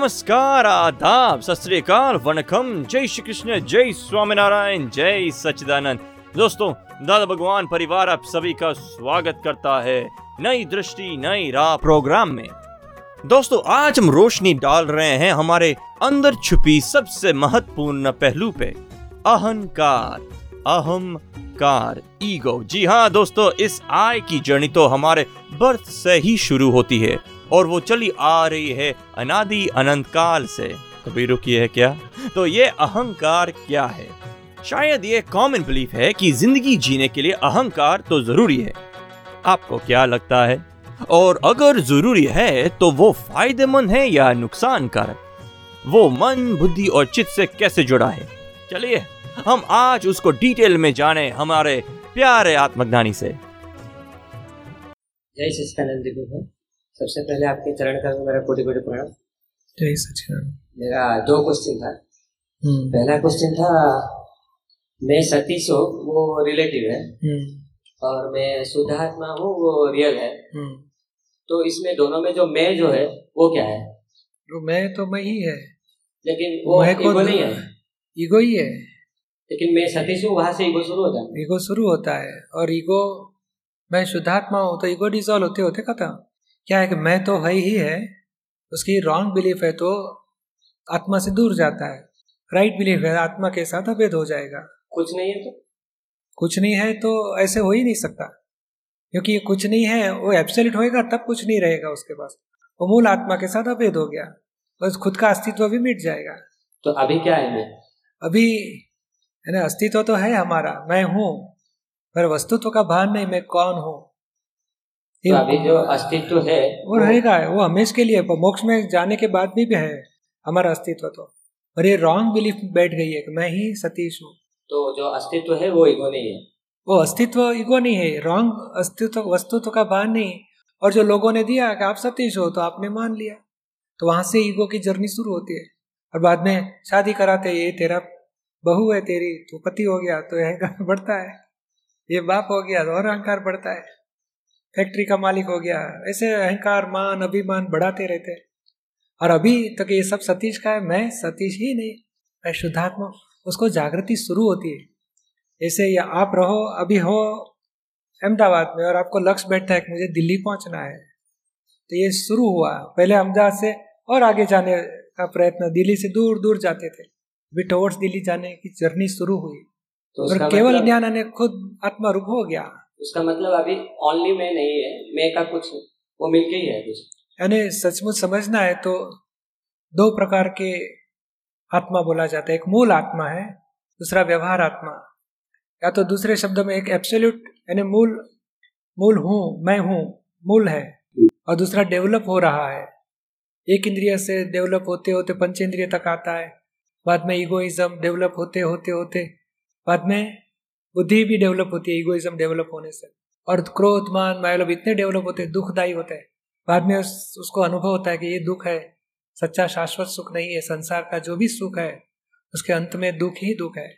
नमस्कार, आदाब सत वनकम। जय श्री कृष्ण जय स्वामीनारायण, जय सच्चिदानंद। दोस्तों, दादा भगवान परिवार आप सभी का स्वागत करता है नई दृष्टि, नई राह प्रोग्राम में। दोस्तों, आज हम रोशनी डाल रहे हैं हमारे अंदर छुपी सबसे महत्वपूर्ण पहलू पे। अहंकार अहंकार, ईगो। जी हाँ दोस्तों, इस आय की जर्नी तो हमारे बर्थ से ही शुरू होती है। और वो चली आ रही है अनादि अनंत काल से। कभी रुकी है क्या? तो ये अहंकार क्या है? शायद ये कॉमन बिलीफ है कि ज़िंदगी जीने के लिए अहंकार तो ज़रूरी है। आपको क्या लगता है? और अगर ज़रूरी है तो वो फ़ायदेमंद है या नुकसान कारक वो मन, बुद्धि और चित्त से कैसे जुड़ा है? चलिए, हम आज उसको डिटेल में जाने हमारे प्यारे आत्मज्ञानी से। जय को। सबसे पहले आपके चरण का मेरा कोटि कोटि प्रणाम। जय सचिदानंद मेरा दो क्वेश्चन था। हम्म, पहला क्वेश्चन था मैं सतीश हूँ वो रिलेटिव है। हम्म, और मैं शुद्धात्मा हूँ वो रियल है। हम्म। तो इसमें दोनों में जो मैं जो है वो क्या है? तो मैं तो मैं ही है। लेकिन वो मैं ईगो नहीं है? ईगो ही है। लेकिन मैं सतीश हूँ वहाँ से ईगो शुरू होता है। ईगो शुरू होता है। और ईगो मैं शुद्धात्मा हूँ तो ईगो डिजोल्व होते होते खत्म। क्या है कि मैं तो है ही है? उसकी रॉन्ग बिलीफ है तो आत्मा से दूर जाता है। राइट बिलीफ है आत्मा के साथ अभेद हो जाएगा। कुछ नहीं है तो? कुछ नहीं है तो ऐसे हो ही नहीं सकता। क्योंकि कुछ नहीं है वो एब्सोल्यूट होएगा तब कुछ नहीं रहेगा उसके पास। वो मूल आत्मा के साथ अभेद हो गया बस खुद का अस्तित्व भी मिट जाएगा। तो अभी क्या है मैं? अभी है ना अस्तित्व तो है हमारा मैं हूँ पर वस्तुत्व का भान नहीं मैं कौन हूँ? तो अभी जो अस्तित्व है वो रहेगा वो हमेश के लिए मोक्ष में जाने के बाद भी, भी है हमारा अस्तित्व तो। पर ये रॉन्ग बिलीफ बैठ गई है कि मैं ही सतीश हूँ। तो जो अस्तित्व है वो ईगो नहीं है। वो अस्तित्व ईगो नहीं है रॉन्ग अस्तित्व वस्तुत्व का भान नहीं। और जो लोगों ने दिया कि आप सतीश हो तो आपने मान लिया। तो वहाँ से ईगो की जर्नी शुरू होती है। और बाद में शादी कराते ये तेरा बहू है तेरी तो पति हो गया तो अहंकार बढ़ता है। ये बाप हो गया तो और अहंकार बढ़ता है। फैक्ट्री का मालिक हो गया। ऐसे अहंकार मान अभिमान बढ़ाते रहते हैं। और अभी तक ये सब सतीश का है मैं सतीश ही नहीं मैं शुद्धात्मा उसको जागृति शुरू होती है। ऐसे या आप रहो अभी हो अहमदाबाद में और आपको लक्ष्य बैठता है कि मुझे दिल्ली पहुँचना है। तो ये शुरू हुआ। पहले अहमदाबाद से और आगे जाने का प्रयत्न। दिल्ली से दूर दूर जाते थे। अभी टवर्ड्स दिल्ली जाने की जर्नी शुरू हुई। तो और केवल मतलब- ज्ञान ने खुद आत्मा रूप हो गया। उसका मतलब अभी ओनली मैं नहीं है, मैं का कुछ वो मिलके ही है कुछ यानी सचमुच समझना है तो दो प्रकार के आत्मा बोला जाता है। एक मूल आत्मा है, दूसरा व्यवहार आत्मा। या तो दूसरे शब्द में एक एब्सोल्यूट यानी मूल मूल हूँ, मैं हूँ, मूल है, और दूसरा डेवलप हो रहा है। एक इंद्रिय से डेवलप होते होते पंच इंद्रिय तक आता है। बाद में ईगोइज्म डेवलप होते होते होते, बाद में बुद्धि भी डेवलप होती है ईगोइज्म डेवलप होने से। और क्रोध मान मायालोभ इतने डेवलप होते हैं दुखदायी होते हैं। बाद में उस, उसको अनुभव होता है कि ये दुख है सच्चा शाश्वत सुख नहीं है संसार का जो भी सुख है उसके अंत में दुख ही दुख है।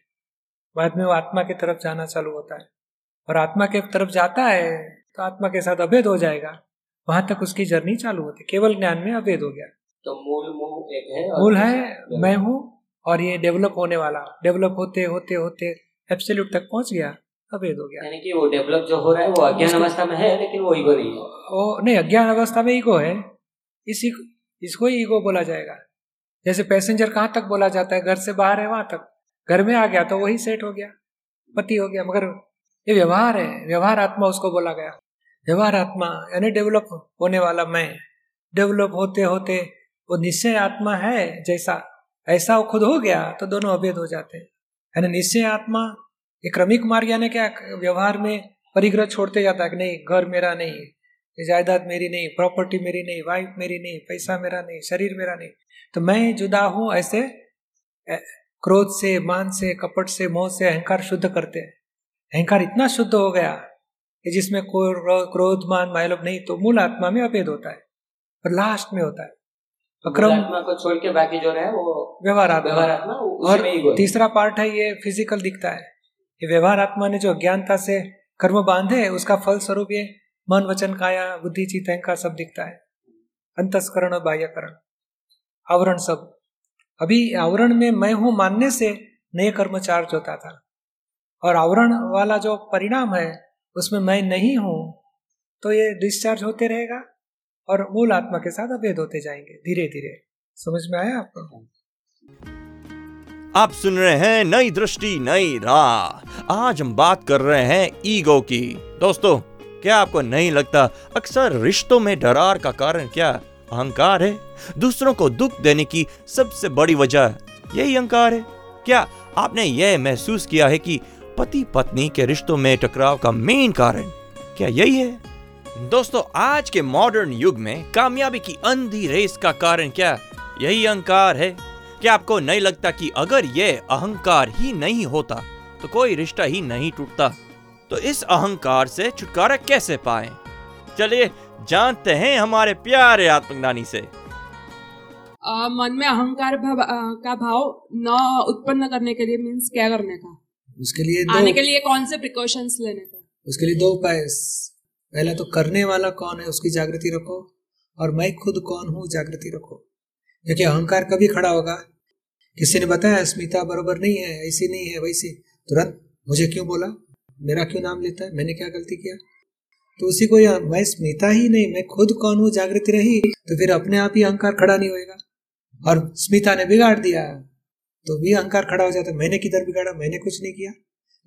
बाद में वो आत्मा की तरफ़ जाना चालू होता है। और आत्मा के तरफ़ जाता है तो आत्मा के साथ अभेद हो जाएगा। वहाँ तक उसकी जर्नी चालू होती है केवल ज्ञान में अभेद हो गया। तो मूल मूल एक है मूल है मैं हूँ और ये डेवलप होने वाला। डेवलप होते होते होते एब्सोल्यूट तक पहुँच गया अभेद हो गया। यानी कि वो डेवलप जो हो रहा है वो अज्ञान अवस्था में है लेकिन वो ईगो नहीं है। ओ नहीं अज्ञान अवस्था में ईगो है। इसी इसको ही ईगो बोला जाएगा। जैसे पैसेंजर कहाँ तक बोला जाता है? घर से बाहर है वहाँ तक। घर में आ गया तो वही सेट हो गया। पति हो गया मगर ये व्यवहार है। व्यवहार आत्मा उसको बोला गया। व्यवहार आत्मा यानी डेवलप होने वाला मैं। डेवलप होते होते वो निश्चय आत्मा है जैसा। ऐसा वो खुद हो गया तो दोनों अभेद हो जाते हैं। यानी निश्चय आत्मा ये क्रमिक मार्ग यानी क्या व्यवहार में परिग्रह छोड़ते जाता है कि नहीं, घर मेरा नहीं, जायदाद मेरी नहीं प्रॉपर्टी मेरी नहीं वाइफ मेरी नहीं, पैसा मेरा नहीं, शरीर मेरा नहीं। तो मैं जुदा हूँ ऐसे क्रोध से, मान से, कपट से, मोह से अहंकार शुद्ध करते हैं। अहंकार इतना शुद्ध हो गया कि जिसमें क्रोध मान मायलोभ नहीं तो मूल आत्मा में अभेद होता है और लास्ट में होता है। अक्रम को छोड़ के बाकी जो रहे वो व्यवहार आत्मा और। तीसरा पार्ट है ये फ़िज़िकल दिखता है। ये व्यवहार आत्मा ने जो अज्ञानता से कर्म बांधे उसका फल स्वरूप ये मन वचन काया बुद्धि चित अहंकार सब दिखता है। अंतस्करण और बाह्यकरण आवरण सब। अभी आवरण में मैं हूँ मानने से नए कर्म चार्ज होता था। और आवरण वाला जो परिणाम है उसमें मैं नहीं हूँ तो ये डिस्चार्ज होते रहेगा? और मूल आत्मा के साथ अभेद होते जाएँगे धीरे धीरे समझ में आया आपको? आप सुन रहे हैं नई दृष्टि, नई राह। आज हम बात कर रहे हैं ईगो की। दोस्तों, क्या आपको नहीं लगता अक्सर रिश्तों में डरार का कारण क्या अहंकार है? दूसरों को दुख देने की सबसे बड़ी वजह यही अहंकार है। क्या आपने यह महसूस किया है कि पति पत्नी के रिश्तों में टकराव का मेन कारण क्या यही है? दोस्तों आज के मॉडर्न युग में कामयाबी की अंधी रेस का कारण क्या? यही अहंकार है। क्या आपको नहीं लगता कि अगर यह अहंकार ही नहीं होता तो कोई रिश्ता ही नहीं टूटता? तो इस अहंकार से छुटकारा कैसे पाए? चलिए जानते हैं हमारे प्यारे आत्मज्ञानी से। अ, मन में अहंकार भाव, का भाव न उत्पन्न करने के लिए मीन्स क्या करने का? उसके लिए आने के लिए कौन से प्रिकॉशंस लेने का? उसके लिए दो उपाय। पहला तो करने वाला कौन है, उसकी जागृति रखो, और मैं खुद कौन हूँ, जागृति रखो। क्योंकि अहंकार कभी खड़ा होगा? किसी ने बताया स्मिता बराबर नहीं है, ऐसी नहीं है, वैसी। तुरंत मुझे क्यों बोला? मेरा क्यों नाम लेता है? मैंने क्या गलती किया? तो उसी को यहाँ, मैं स्मिता ही नहीं, मैं खुद कौन हूँ, जागृति रही तो फिर अपने आप ही अहंकार खड़ा नहीं होएगा। और स्मिता ने बिगाड़ दिया। तो भी अहंकार खड़ा हो जाता मैंने किधर बिगाड़ा? मैंने कुछ नहीं किया।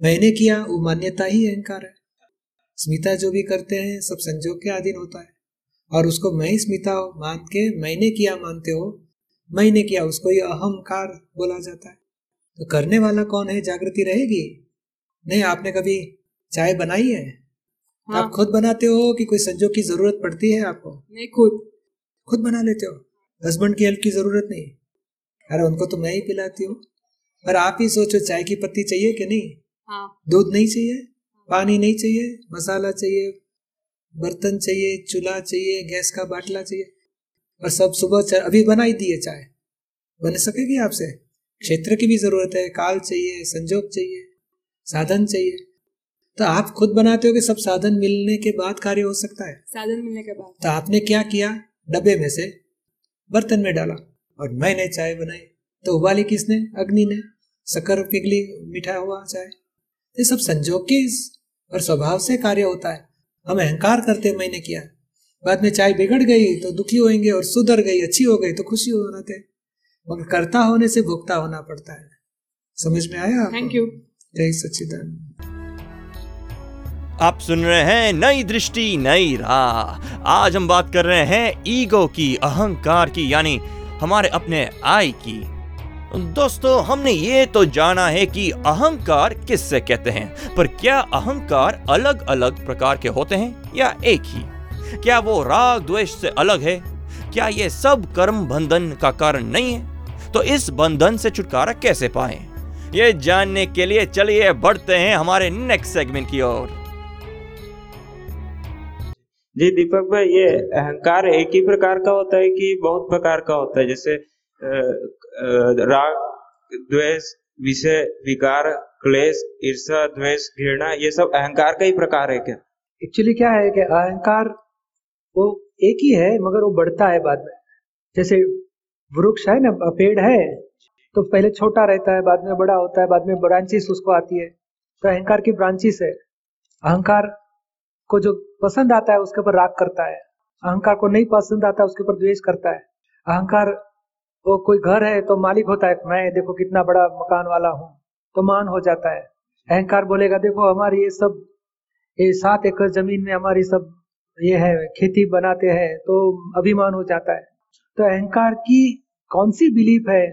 मैंने किया, वो मान्यता ही अहंकार है। स्मिता जो भी करते हैं सब संजोग के अधीन होता है। और उसको मैं ही स्मिता हो मान के मैंने किया मानते हो मैंने किया उसको ये अहंकार बोला जाता है। तो करने वाला कौन है? जागृति रहेगी? नहीं आपने कभी चाय बनाई है? तो हाँ। आप खुद बनाते हो कि कोई संजोग की ज़रूरत पड़ती है आपको? नहीं खुद। खुद बना लेते हो? हस्बैंड की हेल्प की ज़रूरत नहीं? अरे उनको तो मैं ही पिलाती हूँ। पर आप ही सोचो चाय की पत्ती चाहिए कि नहीं? हाँ। दूध नहीं चाहिए? पानी नहीं चाहिए मसाला चाहिए बर्तन चाहिए चूल्हा चाहिए गैस का बाटला चाहिए। और सब सुबह अभी बना ही दिए चाय। बन सकेगी आपसे? क्षेत्र की भी ज़रूरत है काल चाहिए संजोग चाहिए साधन चाहिए। तो आप खुद बनाते हो कि सब साधन मिलने के बाद कार्य हो सकता है? साधन मिलने के बाद। तो आपने क्या किया? डब्बे में से बर्तन में डाला और मैंने चाय बनाई। तो उबाली किसने? अग्नि ने। शक्कर पिघली मीठा हुआ चाय। ये सब संजोग के और स्वभाव से कार्य होता है। हम अहंकार करते हैं, मैंने किया। बाद में चाय बिगड़ गई तो दुखी होंगे और सुधर गई अच्छी हो गई तो खुशी हो जाते मगर कर्ता होने से भुगता होना पड़ता है। समझ में आया थैंक यू जय सच्चिदानंद। आप सुन रहे हैं नई दृष्टि नई राह। आज हम बात कर रहे हैं ईगो की अहंकार की यानी हमारे अपने आई की। दोस्तों, हमने ये तो जाना है कि अहंकार किससे कहते हैं? पर क्या अहंकार अलग अलग प्रकार के होते हैं या एक ही? क्या वो राग द्वेष से अलग है? क्या ये सब कर्म बंधन का कारण नहीं है? तो इस बंधन से छुटकारा कैसे पाए? ये जानने के लिए चलिए बढ़ते हैं हमारे नेक्स्ट सेगमेंट की ओर। जी, दीपक भाई, ये अहंकार एक ही प्रकार का होता है कि बहुत प्रकार का होता है? जैसे राग द्वेष, विषय, विकार, क्लेश ईर्षा द्वेष, घृणा, ये सब अहंकार का ही प्रकार है क्या? एक्चुअली क्या है कि अहंकार वो एक ही है, मगर वो बढ़ता है बाद में। जैसे वृक्ष है ना पेड़ है तो पहले छोटा रहता है, बाद में बड़ा होता है, बाद में ब्रांचेस उसको आती है। तो अहंकार की ब्रांचेस है। अहंकार को जो पसंद आता है, उसके ऊपर राग करता है। अहंकार को नहीं पसंद आता, उसके ऊपर द्वेष करता है। अहंकार वो कोई घर है तो मालिक होता है, मैं देखो कितना बड़ा मकान वाला हूँ तो मान हो जाता है। अहंकार बोलेगा, देखो हमारी ये सब, ये सात एकड़ ज़मीन में हमारी सब ये है, खेती बनाते हैं तो अभिमान हो जाता है। तो अहंकार की कौन सी बिलीफ है?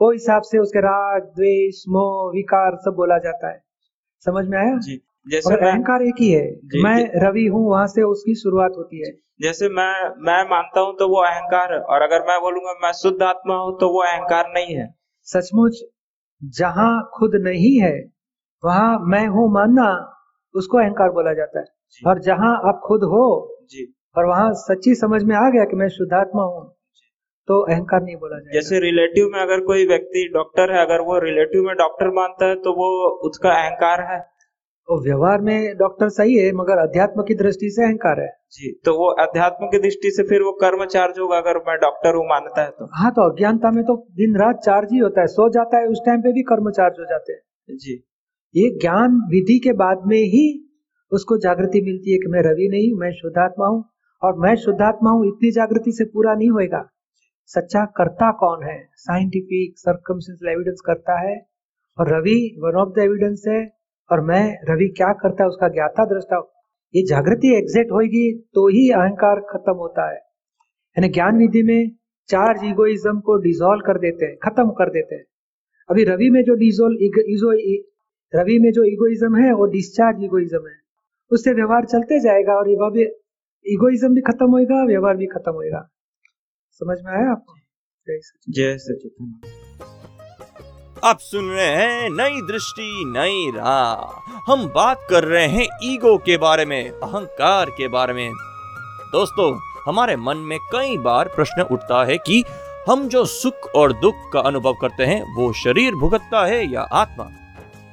वो हिसाब से उसके राग, द्वेष, मोह, विकार सब बोला जाता है। समझ में आया? जी। जैसे अहंकार एक ही है। मैं रवि हूँ वहाँ से उसकी शुरुआत होती है। जैसे मैं मैं मानता हूँ तो वो अहंकार है और अगर मैं बोलूँगा मैं शुद्ध आत्मा हूँ तो वो अहंकार नहीं है। सचमुच जहाँ खुद नहीं है वहाँ मैं हूँ मानना उसको अहंकार बोला जाता है। और जहाँ आप खुद हो जी। और वहाँ सच्ची समझ में आ गया कि मैं शुद्धात्मा हूँ तो अहंकार नहीं बोला जाएगा। जैसे रिलेटिव में अगर कोई व्यक्ति डॉक्टर है अगर वो रिलेटिव में डॉक्टर मानता है तो वो उसका अहंकार है। तो व्यवहार में डॉक्टर सही है मगर अध्यात्म की दृष्टि से अहंकार है। जी तो वो अध्यात्म की दृष्टि से फिर वो कर्म चार्ज होगा अगर मैं डॉक्टर हूँ मानता है तो। हाँ तो अज्ञानता में तो दिन रात चार्ज ही होता है सो जाता है उस टाइम पे भी कर्म चार्ज हो जाते हैं। जी। ये ज्ञान विधि के बाद में ही उसको जागृति मिलती है कि मैं रवि नहीं मैं शुद्धात्मा हूँ और मैं शुद्धात्मा हूँ इतनी जागृति से पूरा नहीं होएगा। सच्चा कर्ता कौन है? साइंटिफिक सर्कमस्टेंशियल एविडेंस करता है और Ravi one of the evidence है और मैं रवि क्या करता है उसका ज्ञाता दृष्टा ये जागृति एग्जिट होगी तो ही अहंकार खत्म होता है। यानी ज्ञान विधि में चार्ज इगोइज्म को डिसॉल्व कर देते हैं खत्म कर देते हैं। अभी रवि में जो डिजोल्व इगो रवि में जो इगोइज्म है वो डिस्चार्ज इगोइज्म है। उससे व्यवहार चलते जाएगा और भी इगोइज्म भी खत्म होएगा व्यवहार भी खत्म होएगा। समझ में आया आपको? जय सच्चिदानंद। जय आप सुन रहे हैं नई दृष्टि नई राह। हम बात कर रहे हैं ईगो के बारे में अहंकार के बारे में। दोस्तों हमारे मन में कई बार प्रश्न उठता है कि हम जो सुख और दुख का अनुभव करते हैं वो शरीर भुगतता है या आत्मा?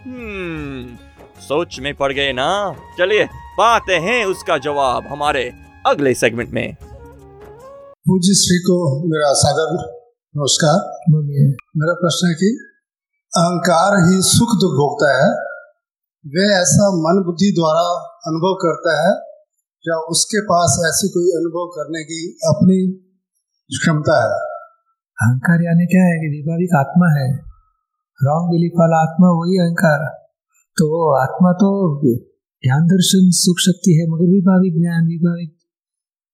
हम्म सोच में पड़ गए ना? चलिए पाते हैं उसका जवाब हमारे अगले सेगमेंट में। पूज्य श्री को मेरा सादर नमस्कार। मेरा प्रश्न है कि अहंकार ही सुख दुख भोगता है। वे ऐसा मन बुद्धि द्वारा अनुभव करता है, या उसके पास ऐसी कोई अनुभव करने की अपनी क्षमता है। अहंकार यानी क्या है कि विभाविक आत्मा है। रॉन्ग बिलीफ वाला आत्मा वही अहंकार। तो आत्मा तो ध्यान दर्शन सुख शक्ति है, मगर विभाविक ज्ञान, विभाविक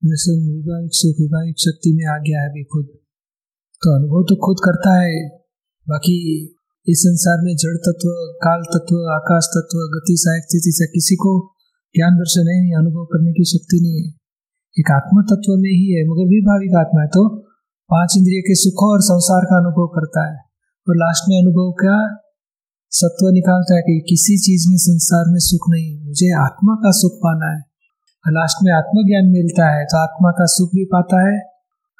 दर्शन, विभाविक सुख, विभाविक शक्ति में आ गया है अभी खुद। तो अनुभव तो खुद करता है, बाकी इस संसार में जड़ तत्व, काल तत्व, आकाश तत्व, गति, सहायक स्थिति से किसी को ज्ञान दर्शन है नहीं, अनुभव करने की शक्ति नहीं है। एक आत्मा तत्व में ही है, मगर विभाविक आत्मा है। तो पाँच इंद्रिय के सुखों और संसार का अनुभव करता है। और लास्ट में अनुभव क्या? सत्व निकालता है कि किसी चीज़ में, संसार में सुख नहीं मुझे आत्मा का सुख पाना है। लास्ट में आत्मज्ञान मिलता है तो आत्मा का सुख भी पाता है।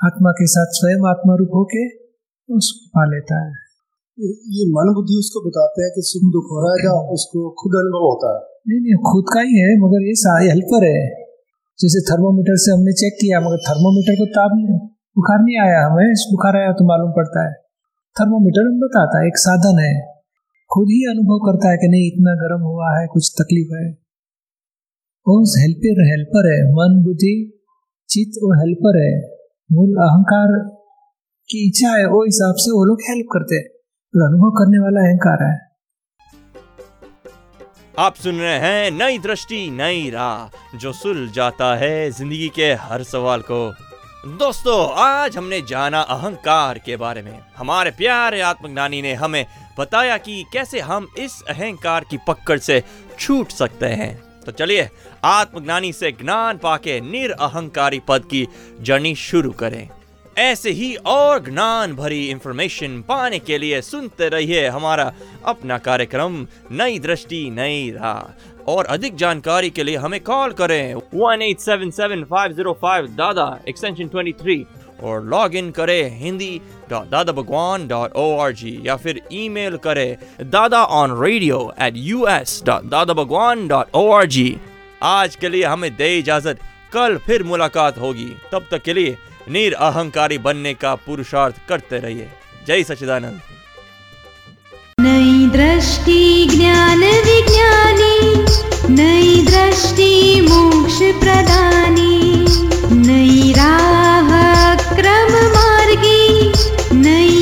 आत्मा के साथ स्वयं आत्मा रूप होके उसको पा लेता है। ये- मन बुद्धि उसको बताते हैं कि सुख दुख हो रहा है उसको खुद अनुभव होता है। नहीं नहीं, खुद का ही है, मगर ये हेल्पर है। जैसे थर्मोमीटर से हमने चेक किया, मगर थर्मोमीटर को ताप नहीं, बुखार नहीं आया हमें बुखार आया तो मालूम पड़ता है। थर्मोमीटर हम बताता है, एक साधन है। खुद ही अनुभव करता है कि नहीं, इतना गर्म हुआ है, कुछ तकलीफ़ है। वो हेल्पर हेल्पर है, मन, बुद्धि, चित्त, वो हेल्पर है। मूल अहंकार की इच्छा है, वो हिसाब से वो लोग हेल्प करते हैं। अनुभव करने वाला अहंकार है। आप सुन रहे हैं नई दृष्टि, नई राह, जो सुल जाता है ज़िंदगी के हर सवाल को। दोस्तों, आज हमने जाना अहंकार के बारे में। हमारे प्यारे आत्मज्ञानी ने हमें बताया कि कैसे हम इस अहंकार की पकड़ से छूट सकते हैं। तो चलिए, आत्मज्ञानी से ज्ञान पाके निरअहंकारी पद की जर्नी शुरू करें। ऐसे ही और ज्ञान भरी इंफॉर्मेशन पाने के लिए सुनते रहिए हमारा अपना कार्यक्रम, नई दृष्टि, नई राह। और अधिक जानकारी के लिए हमें कॉल करें। One eight seven seven five zero five Dada extension twenty three और लॉग इन करें Hindi dot Dada Bhagwan dot O R G या फिर ईमेल करें Dada on radio at U S dot Dada Bhagwan dot O R G आज के लिए हमें दे इजाज़त। कल फिर मुलाकात होगी। तब तक के लिए निर अहंकारी बनने का पुरुषार्थ करते रहिए। जय सचिदानंद नई दृष्टि ज्ञान विज्ञानी, नई दृष्टि मोक्ष प्रदानी, नई राह क्रम मार्गी, नई